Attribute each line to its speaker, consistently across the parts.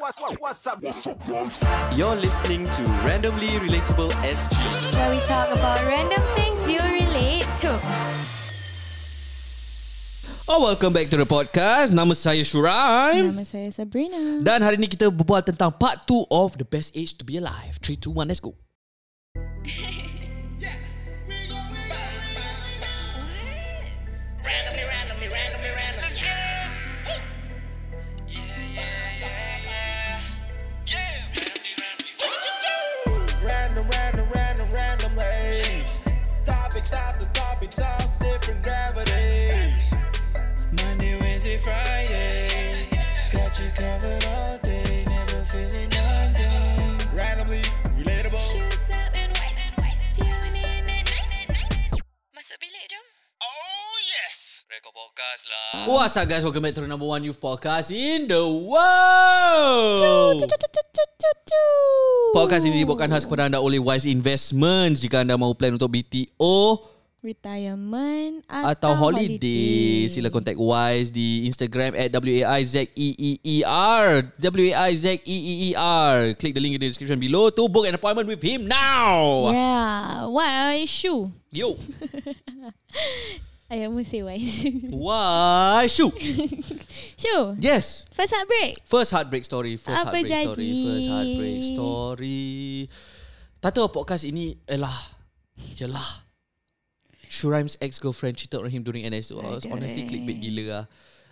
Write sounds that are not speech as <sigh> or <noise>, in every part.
Speaker 1: What, what, what's up?
Speaker 2: You're listening to Randomly Relatable SG.
Speaker 3: where we talk about random things you relate to.
Speaker 2: Oh, welcome back to the podcast. Nama saya Shuraim.
Speaker 3: Nama saya Sabrina.
Speaker 2: Dan hari ni kita berbual tentang part 2 of The Best Age to Be Alive. 3, 2, 1, let's go. <laughs>
Speaker 4: Got you covered all day. Never feeling under.
Speaker 1: Randomly relatable.
Speaker 5: Shoes up and west. Tune in at night. Masuk bilik jom.
Speaker 4: Oh, yes. Rekod podcast lah.
Speaker 2: What's up guys? Welcome back to the number one youth podcast in the world. Podcast ini dibawakan khas kepada anda oleh Wise Investments. Jika anda mahu plan untuk BTO
Speaker 3: Retirement
Speaker 2: atau holiday, sila contact Wise di Instagram at W-A-I-Z-E-E-E-R. W-A-I-Z-E-E-E-R. Click the link in the description below to book an appointment with him now.
Speaker 3: Yeah. Why shoe?
Speaker 2: Yo. <laughs>
Speaker 3: I almost say wise. <laughs>
Speaker 2: Why shoot?
Speaker 3: shoe.
Speaker 2: Yes.
Speaker 3: First heartbreak.
Speaker 2: First heartbreak story. First
Speaker 3: Apa
Speaker 2: heartbreak story.
Speaker 3: jadi?
Speaker 2: First heartbreak story. Of podcast ini ialah Yalah Shuraim's ex-girlfriend cheated on him during NS. It was honestly
Speaker 3: eh.
Speaker 2: clickbait gila lah.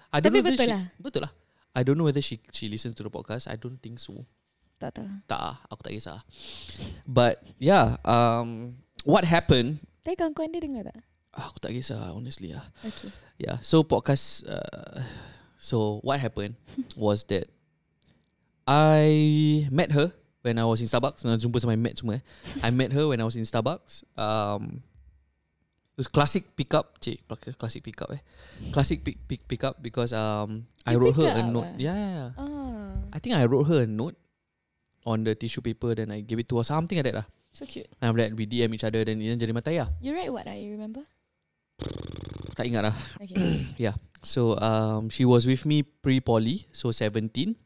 Speaker 2: I don't
Speaker 3: Tapi
Speaker 2: know
Speaker 3: betul
Speaker 2: she,
Speaker 3: lah.
Speaker 2: Betul lah. I don't know whether she she listens to the podcast. I don't think so.
Speaker 3: Tak tahu.
Speaker 2: Tak ah, aku tak kisah. But yeah, um, what happened?
Speaker 3: Tapi kawan-kawan dia dengar tak?
Speaker 2: ah, Aku tak kisah honestly lah.
Speaker 3: Okay.
Speaker 2: Yeah. So podcast. Uh, so what happened <laughs> was that I met her when I was in Starbucks. Nak jumpa sama met semua. eh. I met her when I was in Starbucks. Um, classic pickup. Cik, classic pickup eh. Classic pick pick pickup because um I
Speaker 3: You
Speaker 2: wrote her
Speaker 3: pick
Speaker 2: a
Speaker 3: up
Speaker 2: note.
Speaker 3: ah?
Speaker 2: Yeah, yeah, yeah.
Speaker 3: Oh,
Speaker 2: I think I wrote her a note on the tissue paper. Then I gave it to her something like that lah.
Speaker 3: so cute.
Speaker 2: And after that we DM each other. Then ini jadi matai lah.
Speaker 3: You write what? ah? You remember?
Speaker 2: Tak ingat lah.
Speaker 3: Okay. <coughs>
Speaker 2: So um, she was with me pre poly, so 17,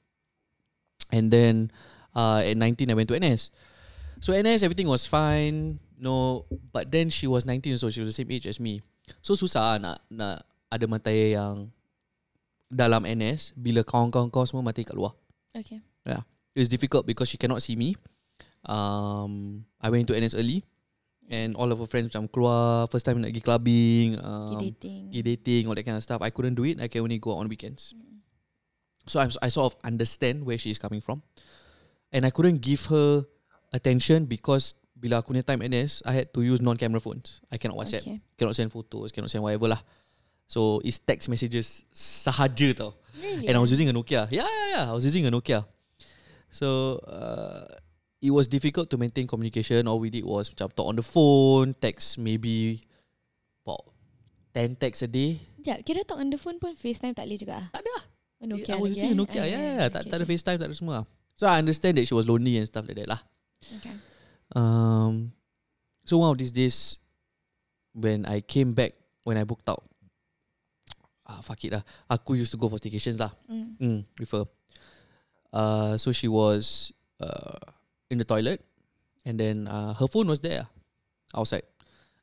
Speaker 2: and then uh, at 19 I went to NS. So NS everything was fine, no, but then she was 19, so she was the same age as me. So susah nak nak ada matai yang dalam NS bila kawan-kawan kau semua mati kat luar.
Speaker 3: okay.
Speaker 2: It was difficult because she cannot see me. Um, I went to NS early, and all of her friends macam keluar first time nak pergi clubbing. Um,
Speaker 3: dating.
Speaker 2: dating all that kind of stuff. I couldn't do it. I can only go on weekends. So I'm, I sort of understand where she is coming from, and I couldn't give her attention because bila aku punya time NS, I had to use non-camera phones. I cannot WhatsApp,
Speaker 3: Okay.
Speaker 2: cannot send photos, cannot send whatever lah. So it's text messages sahaja tau.
Speaker 3: Really?
Speaker 2: And I was using a Nokia. Yeah, yeah, yeah. I was using a Nokia. So uh, it was difficult to maintain communication. All we did was macam talk on the phone, text maybe about 10 texts a day.
Speaker 3: Sekejap, kira talk on the phone pun FaceTime tak boleh juga?
Speaker 2: Tak ada lah.
Speaker 3: Oh, Nokia
Speaker 2: I was using
Speaker 3: eh?
Speaker 2: a Nokia.
Speaker 3: Ah,
Speaker 2: Yeah, yeah,
Speaker 3: okay,
Speaker 2: tak, tak ada
Speaker 3: okay.
Speaker 2: FaceTime, tak ada semua. So I understand that she was lonely and stuff like that lah.
Speaker 3: Okay.
Speaker 2: Um, so one of these days, when I came back, when I booked out, ah fuck it lah. Aku used to go for staycations lah.
Speaker 3: Mm.
Speaker 2: Mm, with her. Uh, so she was uh, in the toilet, and then uh, her phone was there outside.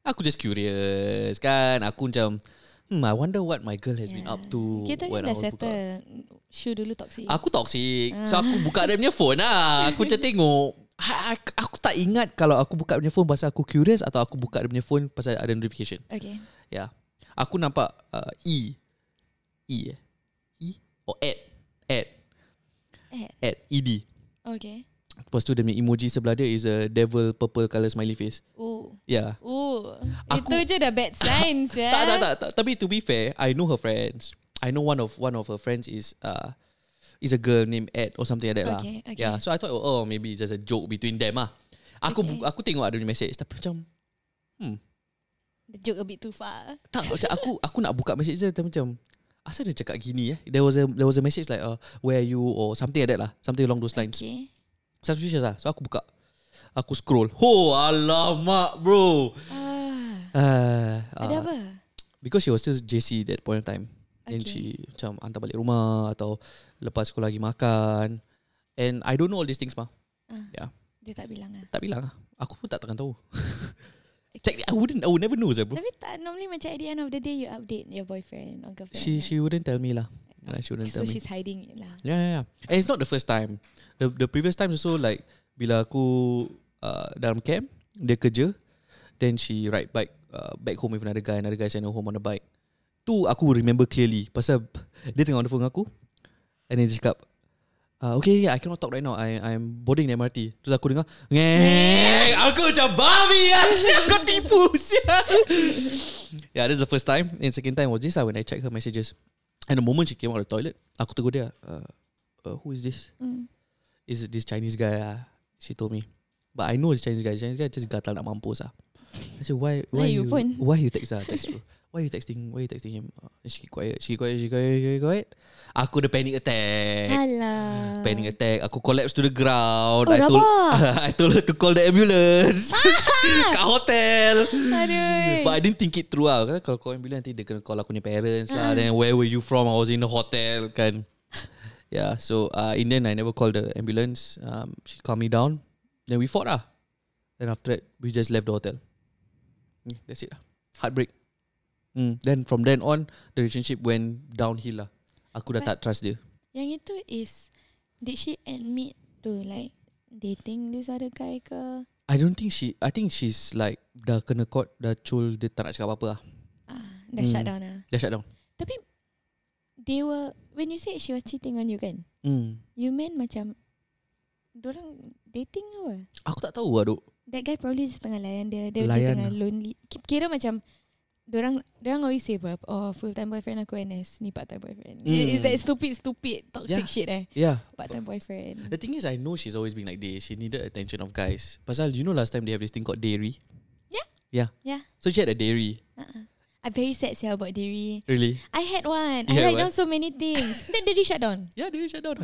Speaker 2: Aku just curious kan. Aku macam, hmm, I wonder what my girl has been up to.
Speaker 3: Kita
Speaker 2: when I
Speaker 3: dah settle Shoe dulu toxic
Speaker 2: Aku toxic. So
Speaker 3: Ah.
Speaker 2: aku buka dia punya phone lah. Aku <laughs> macam tengok. Ha, aku, aku tak ingat kalau aku buka dia punya phone pasal aku curious atau aku buka dia punya phone pasal ada notification.
Speaker 3: Okay
Speaker 2: Ya. Aku nampak uh, E. E eh? E? Or ad. Ad.
Speaker 3: Ad.
Speaker 2: Ad. ED.
Speaker 3: Okay
Speaker 2: Lepas tu dia punya emoji sebelah dia is a devil purple colour smiley face.
Speaker 3: Oh
Speaker 2: Yeah.
Speaker 3: Oh
Speaker 2: Aku-
Speaker 3: Itu je dah bad signs ya <laughs>
Speaker 2: Tak, tak, tak, tak. Tapi to be fair, I know her friends. I know one of one of her friends is uh is a girl named Ed or something like that lah.
Speaker 3: Okay, okay.
Speaker 2: Yeah. So I thought, oh, maybe it's just a joke between them ah. Aku
Speaker 3: Okay.
Speaker 2: aku tengok ada message tapi macam
Speaker 3: The joke a bit too far
Speaker 2: tak macam aku aku nak buka message dia tapi macam asal dia cakap gini eh. There was a there was a message like uh, where are you or something like that lah. Something along those lines.
Speaker 3: Okay
Speaker 2: Suspicious lah. So aku buka. Aku scroll. Oh, alamak bro.
Speaker 3: ah,
Speaker 2: Uh,
Speaker 3: Ada
Speaker 2: uh,
Speaker 3: apa?
Speaker 2: Because she was still JC that point of time. Then
Speaker 3: Okay.
Speaker 2: she macam hantar balik rumah atau lepas sekolah lagi makan. And I don't know all these things mah.
Speaker 6: Ah,
Speaker 2: Yeah.
Speaker 6: Dia tak bilang ah.
Speaker 2: Tak bilang lah. Aku pun tak takkan tahu. <laughs> Technically, I wouldn't, I would never know, bro.
Speaker 6: Tapi tak normally macam at the end of the day you update your boyfriend or girlfriend.
Speaker 2: She
Speaker 6: right?
Speaker 2: she wouldn't tell me lah. Yeah, she wouldn't
Speaker 6: so
Speaker 2: tell me.
Speaker 6: she's hiding it lah.
Speaker 2: Yeah, yeah, yeah. And it's not the first time. The the previous times also like bila aku uh, dalam camp, dia kerja, then she ride bike uh, back home with another guy, another guy send her home on the bike. Tu aku remember clearly pasal dia tengah on the phone dengan aku and then dia cakap Uh, okay, yeah, I cannot talk right now. I I'm boarding the MRT. Terus aku dengar, ngeng. <laughs> Aku macam babi <laughs> lah. Sial kau tipu. Yeah, this is the first time. And second time was this lah when I check her messages. And the moment she came out of the toilet, aku tegur dia, uh, uh, who is this?
Speaker 6: Mm.
Speaker 2: Is it this Chinese guy? Ah, she told me. But I know this Chinese guy. Chinese guy just gatal nak mampus ah. I said, why? Why
Speaker 6: Why you phone?
Speaker 2: Why you text her? That's true. Why you texting? Why you texting him? Uh, she keep quiet. She keep quiet. She keep quiet. She keep quiet. Aku the panic attack.
Speaker 6: Alah.
Speaker 2: Panic attack. Aku collapse to the ground.
Speaker 6: Oh,
Speaker 2: I told
Speaker 6: rabak. <laughs>
Speaker 2: I told her to call the ambulance. <laughs> Kat hotel.
Speaker 6: Aduh.
Speaker 2: But I didn't think it through lah. Kan Kalau call ambulance nanti dia kena call aku punya parents
Speaker 6: Ah.
Speaker 2: lah. Then where were you from? I was in the hotel kan. Yeah, so uh, in the end I never called the ambulance. Um, she calmed me down. Then we fought lah. Then after that we just left the hotel. Yeah, that's it lah. Heartbreak. Mm. Then from then on the relationship went downhill lah. Aku dah
Speaker 6: But-
Speaker 2: tak trust dia.
Speaker 6: Yang itu is did she admit to like dating this other guy ke?
Speaker 2: I don't think she I think she's like dah kena caught dah cul dia tak nak cakap apa-apa lah.
Speaker 6: Ah, dah
Speaker 2: Hmm.
Speaker 6: shut down ah.
Speaker 2: Dah shut down.
Speaker 6: Tapi they were when you said she was cheating on you kan?
Speaker 2: Mm.
Speaker 6: You meant macam Diorang dating ke apa?
Speaker 2: Aku tak tahu lah duk.
Speaker 6: That guy probably just tengah layan dia. Dia, dia
Speaker 2: Layan
Speaker 6: tengah
Speaker 2: lah.
Speaker 6: lonely. Ki- Kira macam Diorang Diorang always say apa Oh full time boyfriend aku NS Ni part time boyfriend
Speaker 2: Mm.
Speaker 6: Is that stupid Stupid Toxic
Speaker 2: Yeah.
Speaker 6: shit eh
Speaker 2: Yeah.
Speaker 6: Part time boyfriend
Speaker 2: The thing is, I know she's always been like this. She needed attention of guys. Pasal, you know, last time they have this thing called dairy.
Speaker 6: Yeah.
Speaker 2: Yeah.
Speaker 6: Yeah.
Speaker 2: So she had a dairy.
Speaker 6: uh-uh. I'm very sad sia about dairy
Speaker 2: Really?
Speaker 6: I had one
Speaker 2: You
Speaker 6: I
Speaker 2: had
Speaker 6: write
Speaker 2: one?
Speaker 6: down so many things <laughs> Then dairy shut down
Speaker 2: Yeah, dairy shut down.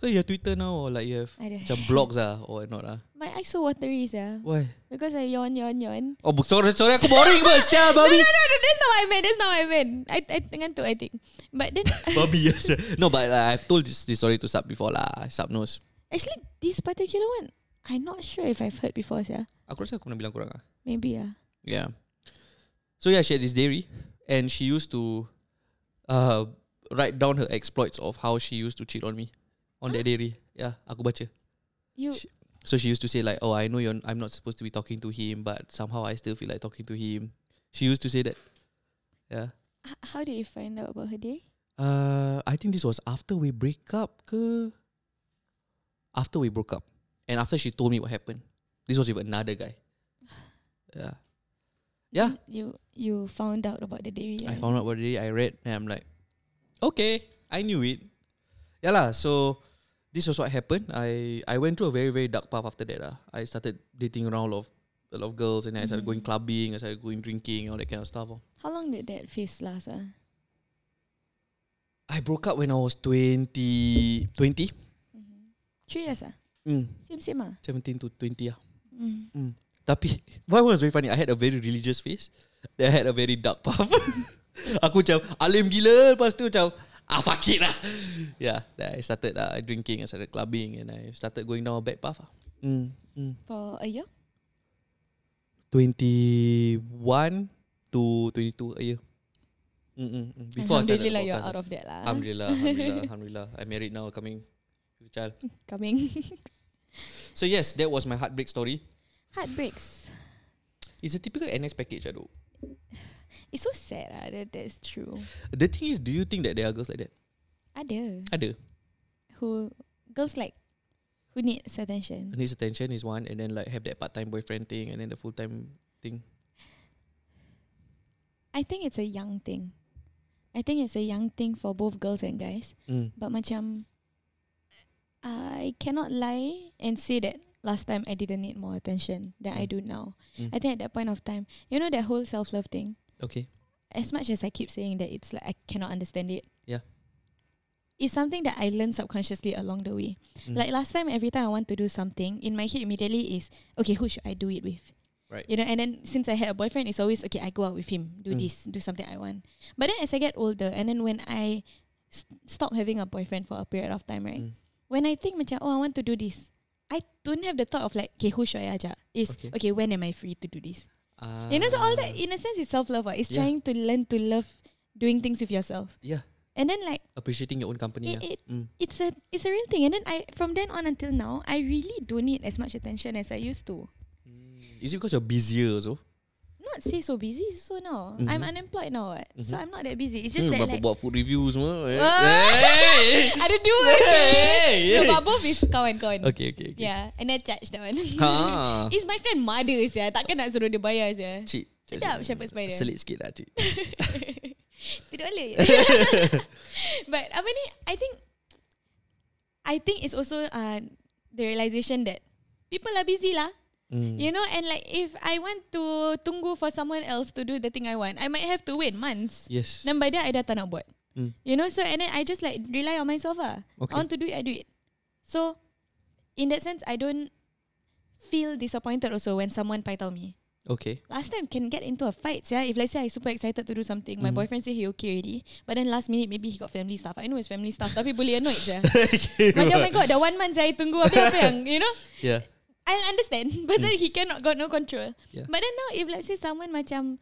Speaker 2: So you have Twitter now or like you have macam blogs ah or not ah?
Speaker 6: My eyes so watery sia
Speaker 2: Why?
Speaker 6: Because I yawn yawn yawn
Speaker 2: Oh, sorry, sorry, aku boring sial <laughs>
Speaker 6: No
Speaker 2: babi.
Speaker 6: no no no That's not what I meant That's not what I meant I, I ngantuk I think But then <laughs>
Speaker 2: babi yes. No, but uh, I've told this, this story to Sub before lah. Sub knows.
Speaker 6: Actually this particular one I'm not sure if I've heard before sia
Speaker 2: Aku rasa aku pernah bilang korang ah.
Speaker 6: Maybe ah
Speaker 2: Yeah. So yeah, she has this dairy, and she used to uh write down her exploits of how she used to cheat on me on that dairy. Yeah, aku baca.
Speaker 6: You
Speaker 2: Sh- So she used to say like, "Oh, I know you're. I'm not supposed to be talking to him, but somehow I still feel like talking to him." She used to say that. Yeah.
Speaker 6: h- How did you find out about her day?
Speaker 2: Uh, I think this was after we break up. Ke? After we broke up, and after she told me what happened. This was with another guy. Yeah. Yeah.
Speaker 6: You you found out about the dairy.
Speaker 2: I
Speaker 6: right?
Speaker 2: found out what it is. I read and I'm like, okay, I knew it. Yeah lah. So this was what happened. I I went through a very very dark path after that. lah. I started dating around a lot of a lot of girls and then I started going clubbing. I started going drinking all that kind of stuff. oh.
Speaker 6: How long did that phase last? Ah?
Speaker 2: I broke up when I was 20, 20?
Speaker 6: Mm-hmm. Three years ah?
Speaker 2: Mm,
Speaker 6: Same same ah?
Speaker 2: 17 to 20 ah.
Speaker 6: Mm.
Speaker 2: Tapi <laughs> one was very funny. I had a very religious phase. Then I had a very dark path. <laughs> Aku macam alim gila Lepas tu macam Ah fuck it lah Yeah then I started uh, drinking I started clubbing And I started going down a bad path lah. mm, mm.
Speaker 6: For a year?
Speaker 2: 21 to 22 a year mm, mm, mm. Before I started
Speaker 6: Alhamdulillah you're out of that lah.
Speaker 2: Alhamdulillah Alhamdulillah <laughs> Alhamdulillah I'm married now Coming with child <laughs>
Speaker 6: Coming. <laughs>
Speaker 2: So yes That was my heartbreak story
Speaker 6: Heartbreaks.
Speaker 2: It's a typical NS package aduh. <laughs>
Speaker 6: It's so sad ah, that that's true.
Speaker 2: The thing is Do you think that there are girls like that?
Speaker 6: Ada.
Speaker 2: Ada
Speaker 6: Who, girls like, who needs attention.
Speaker 2: needs attention is one, and then like have that part time boyfriend thing, and then the full time thing.
Speaker 6: I think it's a young thing. I think it's a young thing for both girls and guys.
Speaker 2: Mm.
Speaker 6: But macam I cannot lie and say that last time I didn't need more attention than I
Speaker 2: Mm.
Speaker 6: do now.
Speaker 2: Mm.
Speaker 6: I think at that point of time, you know that whole self love thing.
Speaker 2: Okay.
Speaker 6: As much as I keep saying that it's like I cannot understand it.
Speaker 2: Yeah.
Speaker 6: It's something that I learned subconsciously along the way.
Speaker 2: Mm.
Speaker 6: Like last time every time I want to do something, in my head immediately is okay, who should I do it with?
Speaker 2: Right.
Speaker 6: You know, and then since I had a boyfriend, it's always okay, I go out with him, do
Speaker 2: Mm.
Speaker 6: this, do something I want. But then as I get older, and then when I s- stop having a boyfriend for a period of time, right?
Speaker 2: Mm.
Speaker 6: when I think macam oh I want to do this, I don't have the thought of like okay who should I ajak? Is
Speaker 2: Okay.
Speaker 6: okay. when am I free to do this?
Speaker 2: Ah.
Speaker 6: You know, so all that in a sense is self love. It's
Speaker 2: Yeah.
Speaker 6: trying to learn to love doing things with yourself,
Speaker 2: Yeah,
Speaker 6: and then like
Speaker 2: appreciating your own company.
Speaker 6: it,
Speaker 2: yeah.
Speaker 6: it
Speaker 2: Mm.
Speaker 6: it's a it's a real thing. And then I from then on until now, I really don't need as much attention as I used to.
Speaker 2: Is it because you're busier also?
Speaker 6: Not say so busy so now. I'm
Speaker 2: Mhm.
Speaker 6: unemployed now. What? So. I'm not that busy. It's just
Speaker 2: Hmm,
Speaker 6: that like
Speaker 2: buat food review semua. eh. <laughs> Hey!
Speaker 6: I don't do it.
Speaker 2: Hey!
Speaker 6: No, but both is kawan-kawan.
Speaker 2: Okay, okay, okay.
Speaker 6: Yeah, and then charge that one.
Speaker 2: Ha. <laughs>
Speaker 6: It's my friend mother sia. Takkan nak suruh dia bayar sia.
Speaker 2: Cik.
Speaker 6: Sedap Shepherd Spider.
Speaker 2: Selit sikit lah, cik. <laughs>
Speaker 6: Tidak boleh. but apa ni? I think I think it's also uh, the realization that people are busy lah.
Speaker 2: Mm.
Speaker 6: You know, and like if I want to tunggu for someone else to do the thing I want, I might have to wait months.
Speaker 2: Yes.
Speaker 6: Then by then I dah tak nak buat.
Speaker 2: Mm.
Speaker 6: You know, so and then I just like rely on myself ah.
Speaker 2: Okay.
Speaker 6: I want to do it, I do it. So in that sense, I don't feel disappointed also when someone paitao me.
Speaker 2: Okay.
Speaker 6: Last time can get into a fight, yeah. If let's say I super excited to do something, my
Speaker 2: Mhm.
Speaker 6: boyfriend say he okay already, but then last minute maybe he got family stuff. I know it's family stuff, tapi boleh annoyed yeah. <laughs>
Speaker 2: okay.
Speaker 6: Macam oh my god, dah one month saya tunggu apa apa yang, you know.
Speaker 2: Yeah.
Speaker 6: I understand, <laughs> but then he cannot got no control.
Speaker 2: Yeah.
Speaker 6: But then now if let's say someone macam,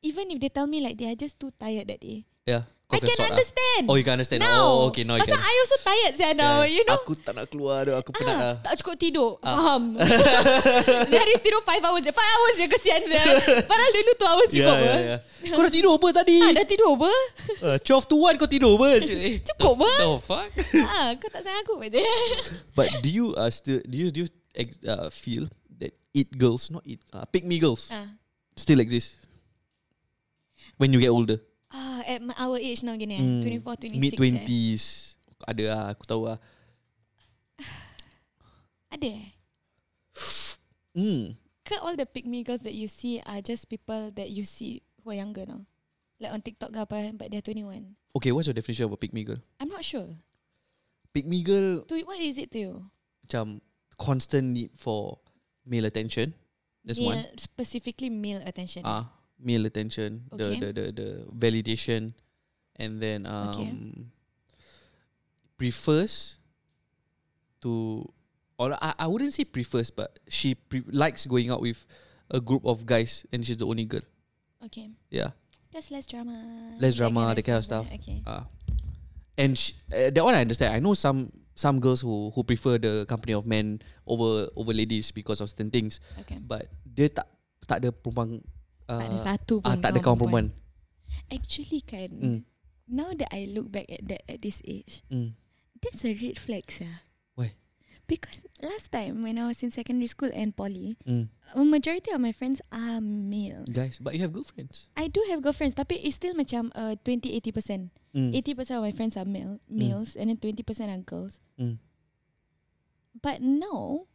Speaker 6: even if they tell me like they are just too tired that day,
Speaker 2: Yeah.
Speaker 6: I can
Speaker 2: lah.
Speaker 6: understand.
Speaker 2: Oh, you can understand.
Speaker 6: Now.
Speaker 2: Oh, okay. Now
Speaker 6: Pasal
Speaker 2: can.
Speaker 6: I also tired saya now,
Speaker 2: Yeah.
Speaker 6: you know.
Speaker 2: Aku tak nak keluar dah. Aku penat
Speaker 6: Ah,
Speaker 2: dah.
Speaker 6: tak cukup tidur
Speaker 2: Ah.
Speaker 6: Faham <laughs> Dia hari tidur 5 hours je 5 hours je kesian saya Padahal dulu 2 hours cukup
Speaker 2: yeah,
Speaker 6: yeah,
Speaker 2: yeah. Kau dah tidur apa tadi?
Speaker 6: Ah, dah tidur apa?
Speaker 2: Uh, 12 to 1 kau tidur apa? <laughs> Eh,
Speaker 6: Cukup apa?
Speaker 2: The fuck?
Speaker 6: ah, kau tak sayang aku. <laughs>
Speaker 2: But do you uh, still do you do you uh, feel that it girls, not it, uh, pick me girls
Speaker 6: ah.
Speaker 2: still exist when you get older?
Speaker 6: At my, our age now gini
Speaker 2: Hmm.
Speaker 6: eh. 24, 26
Speaker 2: Mid
Speaker 6: eh.
Speaker 2: twenties. Ada lah, aku tahu lah. <sighs>
Speaker 6: Ada eh?
Speaker 2: Hmm.
Speaker 6: Ke all the pick me girls that you see are just people that you see who are younger now? Like on TikTok ke apa, but they're 21.
Speaker 2: Okay, what's your definition of a pick me girl?
Speaker 6: I'm not sure.
Speaker 2: Pick me girl
Speaker 6: To what is it to you?
Speaker 2: macam constant need for male attention. That's
Speaker 6: male,
Speaker 2: one.
Speaker 6: Specifically male attention.
Speaker 2: Ah, male attention,
Speaker 6: Okay.
Speaker 2: the, the the the validation, and then um,
Speaker 6: Okay.
Speaker 2: prefers to, or I, I wouldn't say prefers, but she pre- likes going out with a group of guys, and she's the only girl.
Speaker 6: Okay.
Speaker 2: Yeah,
Speaker 6: That's less drama.
Speaker 2: Less drama, that kind of
Speaker 6: stuff. Okay.
Speaker 2: ah, and she, uh, that one I understand. I know some some girls who who prefer the company of men over over ladies because of certain things,
Speaker 6: Okay.
Speaker 2: but dia tak tak ada perempuan. Uh,
Speaker 6: tak ada satu pun
Speaker 2: ah, tak ada kawan perempuan.
Speaker 6: Actually kan,
Speaker 2: Mm.
Speaker 6: now that I look back at that at this age,
Speaker 2: Mm.
Speaker 6: that's a red flag, sah.
Speaker 2: Why?
Speaker 6: Because last time when I was in secondary school and poly,
Speaker 2: Mm.
Speaker 6: a majority of my friends are males.
Speaker 2: Guys, but you have girlfriends.
Speaker 6: I do have girlfriends, tapi it's still macam uh, 20-80%.
Speaker 2: Mm.
Speaker 6: 80% of my friends are male, males, and then 20% are girls.
Speaker 2: Mm.
Speaker 6: But now,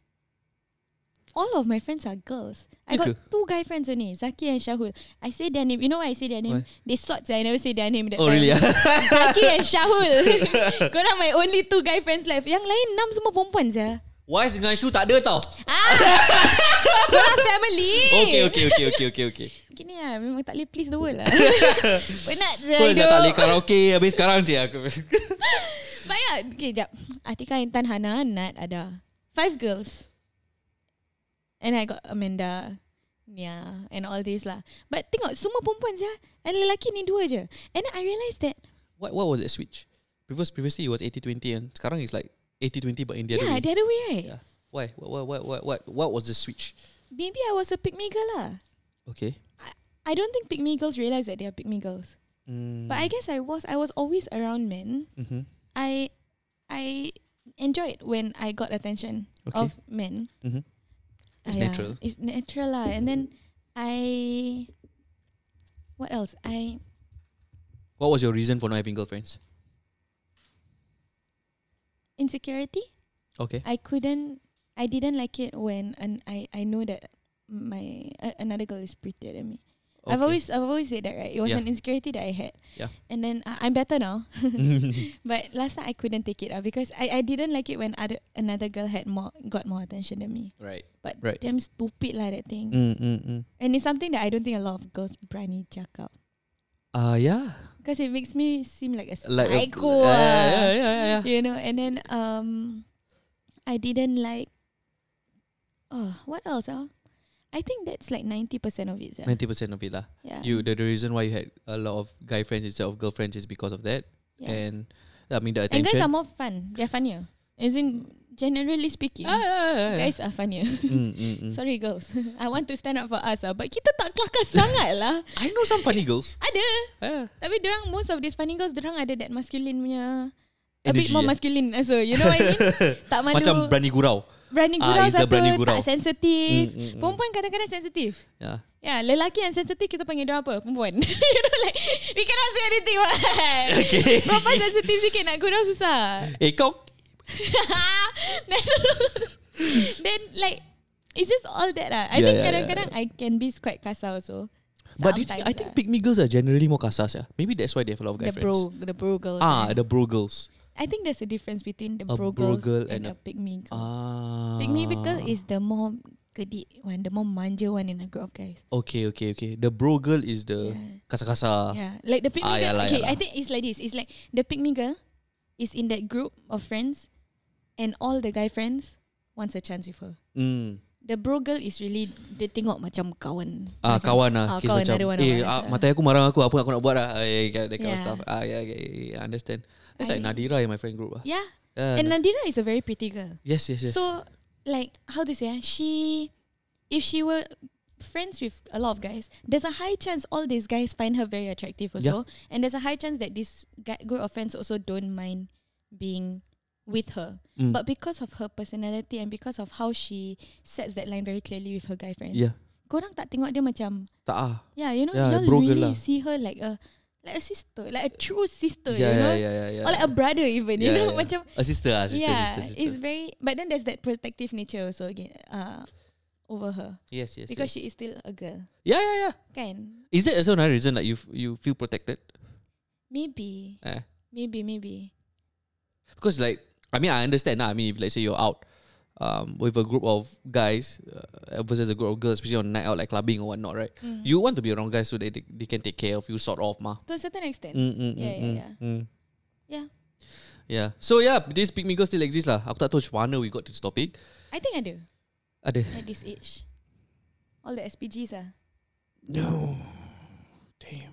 Speaker 6: all of my friends are girls. I got two guy friends only, Zaki and Shahul. I say their name. You know why I say their name?
Speaker 2: Why?
Speaker 6: They sort I never say their name that
Speaker 2: Oh
Speaker 6: time.
Speaker 2: really? <laughs>
Speaker 6: Zaki and <laughs> Shahul. <laughs> Korang my only two guy friends left. Yang lain enam semua perempuan saya.
Speaker 2: Wise dengan Shu tak ada tau.
Speaker 6: Korang family.
Speaker 2: Okay, okay, okay, okay, okay, okay.
Speaker 6: Gini lah, memang tak boleh please the world lah. Penat saya
Speaker 2: First dah tak boleh karaoke, habis sekarang je aku.
Speaker 6: But yeah, okay, jap. Atika, Intan, Hana, Nat ada. Five girls. And I got Amanda, Nia, and all this lah. But tengok, semua perempuan saja. And lelaki ni dua je. And then I realised that,
Speaker 2: What what was that switch? Previous previously it was 80-20 and sekarang it's like 80-20 but in the other way.
Speaker 6: yeah, the other way, right?
Speaker 2: Yeah. Why? What what what what what what was the switch?
Speaker 6: Maybe I was a pick me girl lah.
Speaker 2: Okay.
Speaker 6: I I don't think pick me girls realize that they are pick me girls.
Speaker 2: Mm.
Speaker 6: But I guess I was. I was always around men.
Speaker 2: Mhm.
Speaker 6: I, I enjoyed when I got attention
Speaker 2: Okay.
Speaker 6: of men.
Speaker 2: Mhm. It's
Speaker 6: yeah,
Speaker 2: natural.
Speaker 6: It's natural lah. And then I, what else? I
Speaker 2: What was your reason for not having girlfriends?
Speaker 6: insecurity.
Speaker 2: Okay.
Speaker 6: I couldn't. I didn't like it when and I I know that my uh, another girl is prettier than me. I've always I've always said that right. It was
Speaker 2: Yeah.
Speaker 6: an insecurity that I had.
Speaker 2: Yeah.
Speaker 6: And then uh, I'm better now. <laughs> <laughs> but last time I couldn't take it uh, because I, I didn't like it when other another girl had more got more attention than me.
Speaker 2: right.
Speaker 6: But
Speaker 2: Right.
Speaker 6: damn stupid lah that thing.
Speaker 2: Mm, mm, mm.
Speaker 6: And it's something that I don't think a lot of girls berani cakap.
Speaker 2: Uh, yeah.
Speaker 6: Because it makes me seem like a
Speaker 2: Like a-
Speaker 6: psycho.
Speaker 2: Yeah,
Speaker 6: ah.
Speaker 2: yeah, yeah, yeah, yeah.
Speaker 6: You know, and then um, I didn't like. Oh, what else? Ah, I think that's like ninety percent of it. Yeah.
Speaker 2: Ninety percent of it lah.
Speaker 6: yeah.
Speaker 2: You the, the reason why you had a lot of guy friends instead of girlfriends is because of that.
Speaker 6: yeah.
Speaker 2: And I mean the
Speaker 6: And
Speaker 2: attention.
Speaker 6: guys are more fun. They're funnier. As in, generally speaking,
Speaker 2: Ah, yeah, yeah, yeah.
Speaker 6: guys are funnier. <laughs>
Speaker 2: Mm, mm, mm.
Speaker 6: Sorry girls. <laughs> I want to stand up for us ah, but kita tak kelakar sangat lah. <laughs>
Speaker 2: I know some funny girls.
Speaker 6: Ada.
Speaker 2: Yeah.
Speaker 6: Tapi orang most of these funny girls orang ada that masculine punya a bit
Speaker 2: Energy,
Speaker 6: more
Speaker 2: eh?
Speaker 6: masculine also. You know what I mean? tak malu.
Speaker 2: Macam berani gurau.
Speaker 6: Berani
Speaker 2: Ah,
Speaker 6: gurau
Speaker 2: the
Speaker 6: satu,
Speaker 2: berani gurau.
Speaker 6: tak sensitif.
Speaker 2: Mm, mm, mm.
Speaker 6: Perempuan kadang-kadang sensitif.
Speaker 2: Yeah.
Speaker 6: Ya, lelaki yang sensitif kita panggil dia apa? Perempuan. <laughs> you know like we cannot say anything what. <laughs>
Speaker 2: Okay.
Speaker 6: Perempuan sensitif sikit nak gurau susah.
Speaker 2: Eh kau <laughs>
Speaker 6: then, then like it's just all that lah. I
Speaker 2: Yeah,
Speaker 6: think
Speaker 2: yeah,
Speaker 6: kadang-kadang I can be quite kasar also.
Speaker 2: But you think, I think me girls are generally more kasar yeah. Maybe that's why they have a lot of guy
Speaker 6: the
Speaker 2: friends.
Speaker 6: bro, the bro girls.
Speaker 2: Ah,
Speaker 6: eh.
Speaker 2: the bro girls.
Speaker 6: I think there's a difference between the
Speaker 2: A
Speaker 6: bro,
Speaker 2: girl
Speaker 6: and,
Speaker 2: and
Speaker 6: a pick me girl.
Speaker 2: Ah.
Speaker 6: Me girl is the more gedik one, the more manja one in a group of guys.
Speaker 2: Okay, okay, okay. The bro girl is the
Speaker 6: Yeah.
Speaker 2: kasar-kasar.
Speaker 6: Yeah, like the me
Speaker 2: Ah,
Speaker 6: girl.
Speaker 2: yalah,
Speaker 6: okay,
Speaker 2: yalah.
Speaker 6: I think it's like this. It's like the me girl is in that group of friends, and all the guy friends wants a chance with her.
Speaker 2: Mm.
Speaker 6: The bro girl is really dia tengok macam kawan.
Speaker 2: Ah,
Speaker 6: Macam,
Speaker 2: kawan lah.
Speaker 6: ah, kawan
Speaker 2: macam, eh,
Speaker 6: of
Speaker 2: ah, mata aku marah aku. Apa aku nak buat lah. Ah, yeah, yeah, that kind of
Speaker 6: Yeah.
Speaker 2: stuff. Ah, yeah, yeah, yeah, I That's like Nadira in my friend group. Ah.
Speaker 6: Yeah,
Speaker 2: Yeah,
Speaker 6: and
Speaker 2: na-
Speaker 6: Nadira is a very pretty girl.
Speaker 2: yes, yes, yes.
Speaker 6: So like how to say ah, she if she were friends with a lot of guys, there's a high chance all these guys find her very attractive also. And there's a high chance that this guy, group of friends also don't mind being with her.
Speaker 2: Mm.
Speaker 6: But because of her personality and because of how she sets that line very clearly with her guy friends,
Speaker 2: yeah.
Speaker 6: korang tak tengok dia macam
Speaker 2: Tak ah.
Speaker 6: yeah, you know,
Speaker 2: Yeah,
Speaker 6: y'all
Speaker 2: girl
Speaker 6: really
Speaker 2: lah.
Speaker 6: see her like a like a sister, like a true sister,
Speaker 2: Yeah,
Speaker 6: you know?
Speaker 2: yeah, yeah, yeah, yeah.
Speaker 6: Or like a brother even, you
Speaker 2: Yeah,
Speaker 6: know?
Speaker 2: yeah.
Speaker 6: Macam
Speaker 2: A sister, ah, sister,
Speaker 6: yeah,
Speaker 2: sister, sister.
Speaker 6: it's very. But then there's that protective nature also again, uh, over her
Speaker 2: yes, yes,
Speaker 6: because
Speaker 2: yes.
Speaker 6: she is still a girl,
Speaker 2: Yeah, yeah, yeah.
Speaker 6: kan?
Speaker 2: Is that also another reason like you f- you feel protected?
Speaker 6: Maybe,
Speaker 2: Eh.
Speaker 6: maybe, maybe.
Speaker 2: Because like I mean I understand lah. I mean if let's say you're out um, with a group of guys uh, versus a group of girls, especially on night out like clubbing or whatnot, right?
Speaker 6: Mm.
Speaker 2: You want to be around guys so that they, they can take care of you sort of mah.
Speaker 6: to a certain extent,
Speaker 2: Mm, mm,
Speaker 6: Yeah,
Speaker 2: mm,
Speaker 6: yeah,
Speaker 2: mm,
Speaker 6: yeah.
Speaker 2: mm.
Speaker 6: yeah.
Speaker 2: Yeah. So yeah, this pick me girl still exists lah. Aku tak tahu macam mana we got to this topic.
Speaker 6: I think ada
Speaker 2: Ada.
Speaker 6: at this age. All the SPGs ah,
Speaker 2: No. Damn.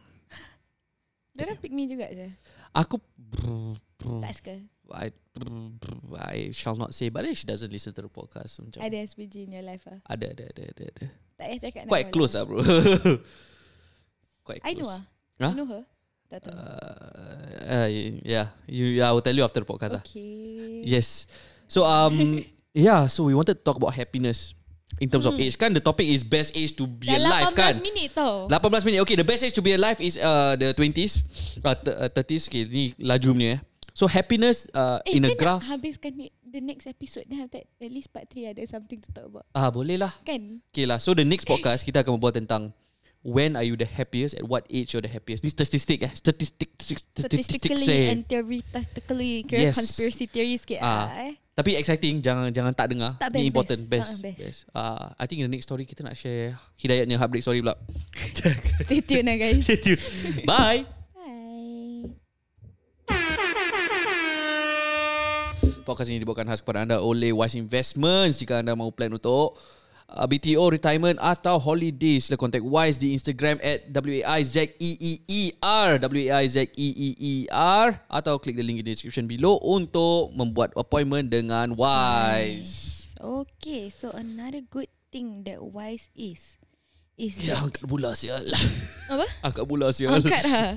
Speaker 2: <laughs>
Speaker 6: dia orang pick me juga je.
Speaker 2: Aku
Speaker 6: Tak suka.
Speaker 2: I I shall not say, but then she doesn't listen to the podcast. Macam
Speaker 6: Ada SPG in your life ah.
Speaker 2: ada, ada, ada, ada, ada.
Speaker 6: Tak payah cakap
Speaker 2: Quite close
Speaker 6: lah.
Speaker 2: ah, bro. <laughs> Quite
Speaker 6: I
Speaker 2: close.
Speaker 6: know ah.
Speaker 2: Huh?
Speaker 6: You know her? Tak tahu.
Speaker 2: Uh, uh, yeah, you. Yeah, I will tell you after the podcast. ah.
Speaker 6: okay.
Speaker 2: Yes. So um, <laughs> yeah. So we wanted to talk about happiness in terms of
Speaker 6: Hmm.
Speaker 2: age. Kan the topic is best age to be
Speaker 6: Dah
Speaker 2: alive.
Speaker 6: 18
Speaker 2: Kan.
Speaker 6: minit tau.
Speaker 2: 18 minit. Okay, the best age to be alive is uh the 20s, uh, t- uh, 30s. Okay, ni laju punya. eh. So happiness uh,
Speaker 6: Eh,
Speaker 2: in a graph.
Speaker 6: nak habiskan ni, the next episode then after that, at least part 3 ada something to talk about.
Speaker 2: Ah, boleh lah.
Speaker 6: Kan?
Speaker 2: Okay lah. So the next podcast kita akan berbual tentang when are you the happiest? At what age you're the happiest? Ni statistik eh. Statistik.
Speaker 6: Statistically
Speaker 2: say.
Speaker 6: and theoretically kira
Speaker 2: Yes.
Speaker 6: conspiracy theories sikit
Speaker 2: Ah.
Speaker 6: ah. eh.
Speaker 2: Tapi exciting jangan jangan tak dengar.
Speaker 6: Tak,
Speaker 2: Ni
Speaker 6: best,
Speaker 2: important
Speaker 6: best.
Speaker 2: best.
Speaker 6: Ah, best.
Speaker 2: best. Uh, I think in the next story kita nak share Hidayatnya heartbreak story pula. <laughs>
Speaker 6: Stay tuned lah guys.
Speaker 2: Stay tuned. Bye. <laughs> Podcast ini dibawakan khas kepada anda oleh Wise Investments. Jika anda mahu plan untuk uh, BTO, retirement atau holiday, sila contact Wise di Instagram at W-A-I-Z-E-E-E-R W-A-I-Z-E-E-E-R atau klik the link in the description below untuk membuat appointment dengan Wise.
Speaker 6: Okay, so another good thing that Wise is is
Speaker 2: Ya, angkat bola sial. <laughs>
Speaker 6: apa?
Speaker 2: Angkat bola sial.
Speaker 6: Angkat lah.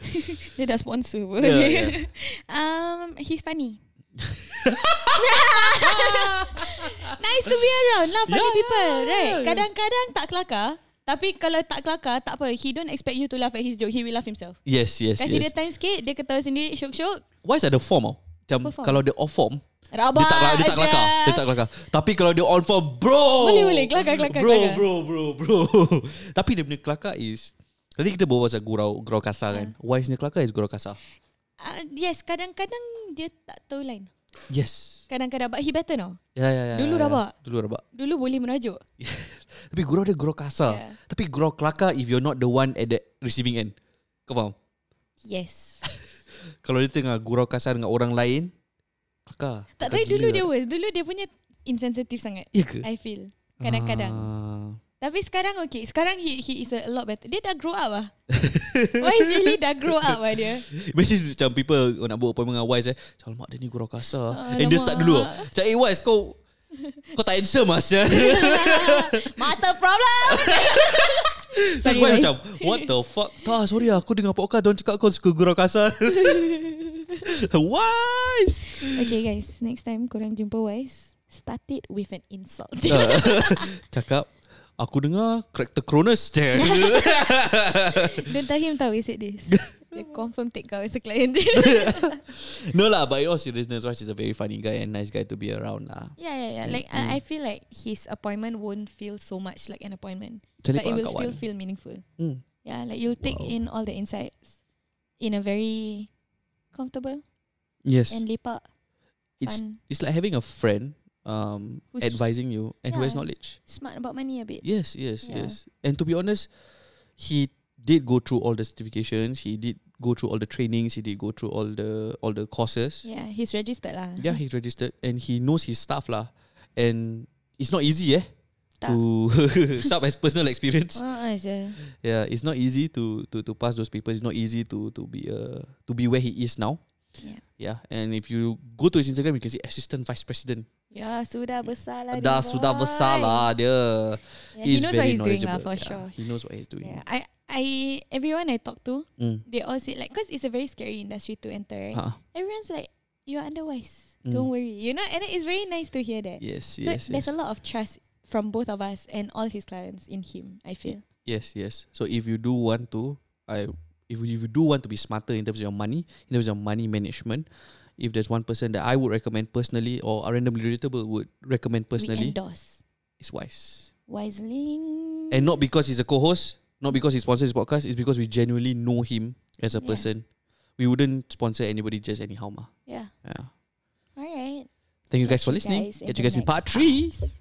Speaker 6: <laughs> Dia dah sponsor pun.
Speaker 2: Yeah, yeah. <laughs>
Speaker 6: um, he's funny. <laughs> nice to be around lah funny
Speaker 2: Yeah,
Speaker 6: people,
Speaker 2: yeah,
Speaker 6: right?
Speaker 2: yeah.
Speaker 6: Kadang-kadang tak kelakar, tapi kalau tak kelakar, tak apa. He don't expect you to laugh at his joke. He will laugh himself.
Speaker 2: Yes, yes,
Speaker 6: Kasih dia
Speaker 2: yes.
Speaker 6: time sikit, dia ketawa sendiri, syok-syok.
Speaker 2: Wise ada form tau. Macam
Speaker 6: form?
Speaker 2: kalau dia off form,
Speaker 6: Rabak
Speaker 2: dia tak dia tak kelakar. Dia tak kelakar. Tapi kalau dia on form, bro.
Speaker 6: Boleh, boleh. Kelakar, kelakar,
Speaker 2: Bro,
Speaker 6: kelakar.
Speaker 2: bro, bro, bro. <laughs> Tapi dia punya kelakar is Tadi kita berbual pasal gurau gurau kasar kan. Wise punya kelakar is gurau kasar.
Speaker 6: Uh, yes, kadang-kadang dia tak tahu line.
Speaker 2: Yes.
Speaker 6: Kadang-kadang, but he better now.
Speaker 2: Ya, ya, ya.
Speaker 6: Dulu
Speaker 2: ya, ya.
Speaker 6: rabak.
Speaker 2: Dulu rabak.
Speaker 6: Dulu boleh merajuk. <laughs>
Speaker 2: Tapi gurau dia gurau kasar.
Speaker 6: Yeah.
Speaker 2: Tapi gurau kelakar if you're not the one at the receiving end. Kau faham?
Speaker 6: Yes. <laughs>
Speaker 2: Kalau dia tengah gurau kasar dengan orang lain, Kakak.
Speaker 6: tak tahu dulu dia was. Dulu dia punya insensitive sangat.
Speaker 2: Ya ke?
Speaker 6: I feel. Kadang-kadang.
Speaker 2: Ah.
Speaker 6: Tapi sekarang okay. Sekarang he he is a lot better. Dia dah grow up ah. <laughs> Wise really dah grow up ah dia.
Speaker 2: Imagine macam people nak buat appointment dengan Wise eh. Alamak dia ni gurau kasar.
Speaker 6: Alamak.
Speaker 2: And dia start dulu. Macam eh Wise kau kau tak handsome mas <laughs> <laughs> ya.
Speaker 6: Mata problem. Sorry,
Speaker 2: Wise macam what the fuck. Tak sorry lah, aku dengar podcast Diorang cakap kau suka gurau kasar. Wise.
Speaker 6: Okay guys, next time korang jumpa Wise, start it with an insult.
Speaker 2: Cakap Aku dengar karakter Cronus je. <laughs>
Speaker 6: Don't tell him tau we said this. Dia confirm take kau as a client. <laughs>
Speaker 2: no lah, but in all seriousness, Wise is a very funny guy and nice guy to be around lah.
Speaker 6: yeah, yeah, yeah. Like
Speaker 2: Mm.
Speaker 6: I, I feel like his appointment won't feel so much like an appointment,
Speaker 2: Cari
Speaker 6: but it will
Speaker 2: kawan.
Speaker 6: still feel meaningful.
Speaker 2: Hmm.
Speaker 6: Yeah, like you'll take
Speaker 2: Wow.
Speaker 6: in all the insights in a very comfortable
Speaker 2: Yes.
Speaker 6: and lepak
Speaker 2: It's
Speaker 6: fun,
Speaker 2: it's like having a friend um
Speaker 6: Who's-
Speaker 2: advising you and who has knowledge.
Speaker 6: smart about money a bit.
Speaker 2: Yes, yes,
Speaker 6: Yeah.
Speaker 2: yes. And to be honest, he did go through all the certifications, he did go through all the trainings, he did go through all the all the courses.
Speaker 6: Yeah, he's registered lah.
Speaker 2: Yeah, he's registered and he knows his stuff lah. And it's not easy eh
Speaker 6: Tak.
Speaker 2: to <laughs> sub as personal experience. <laughs>
Speaker 6: Oh, aja.
Speaker 2: Yeah, it's not easy to to to pass those papers. It's not easy to to be uh to be where he is now.
Speaker 6: Yeah.
Speaker 2: Yeah, and if you go to his Instagram, you can see assistant vice president.
Speaker 6: Ya, sudah besar lah dia.
Speaker 2: Dah sudah
Speaker 6: boy.
Speaker 2: besar lah dia.
Speaker 6: Yeah, he knows what he's doing lah for
Speaker 2: Yeah,
Speaker 6: sure.
Speaker 2: He knows what he's doing.
Speaker 6: Yeah, I I everyone I talk to,
Speaker 2: Mm.
Speaker 6: they all say like, cause it's a very scary industry to enter. Right?
Speaker 2: Ha.
Speaker 6: Everyone's like, you're underwise.
Speaker 2: Mm.
Speaker 6: Don't worry, you know, and it's very nice to hear that.
Speaker 2: Yes,
Speaker 6: so
Speaker 2: yes,
Speaker 6: there's
Speaker 2: yes.
Speaker 6: a lot of trust from both of us and all his clients in him. I feel.
Speaker 2: Yes, yes. So if you do want to, I if if you do want to be smarter in terms of your money, in terms of money management, if there's one person that I would recommend personally or a randomly relatable would recommend
Speaker 6: We
Speaker 2: personally,
Speaker 6: endorse
Speaker 2: is Wise.
Speaker 6: wisely.
Speaker 2: And not because he's a co-host, not because he sponsors his podcast, it's because we genuinely know him as a
Speaker 6: Yeah.
Speaker 2: person. We wouldn't sponsor anybody just anyhow, ma.
Speaker 6: yeah.
Speaker 2: Yeah.
Speaker 6: All right.
Speaker 2: Thank you guys
Speaker 6: Catch
Speaker 2: for listening.
Speaker 6: guys in
Speaker 2: Catch you guys in part three.
Speaker 6: parts.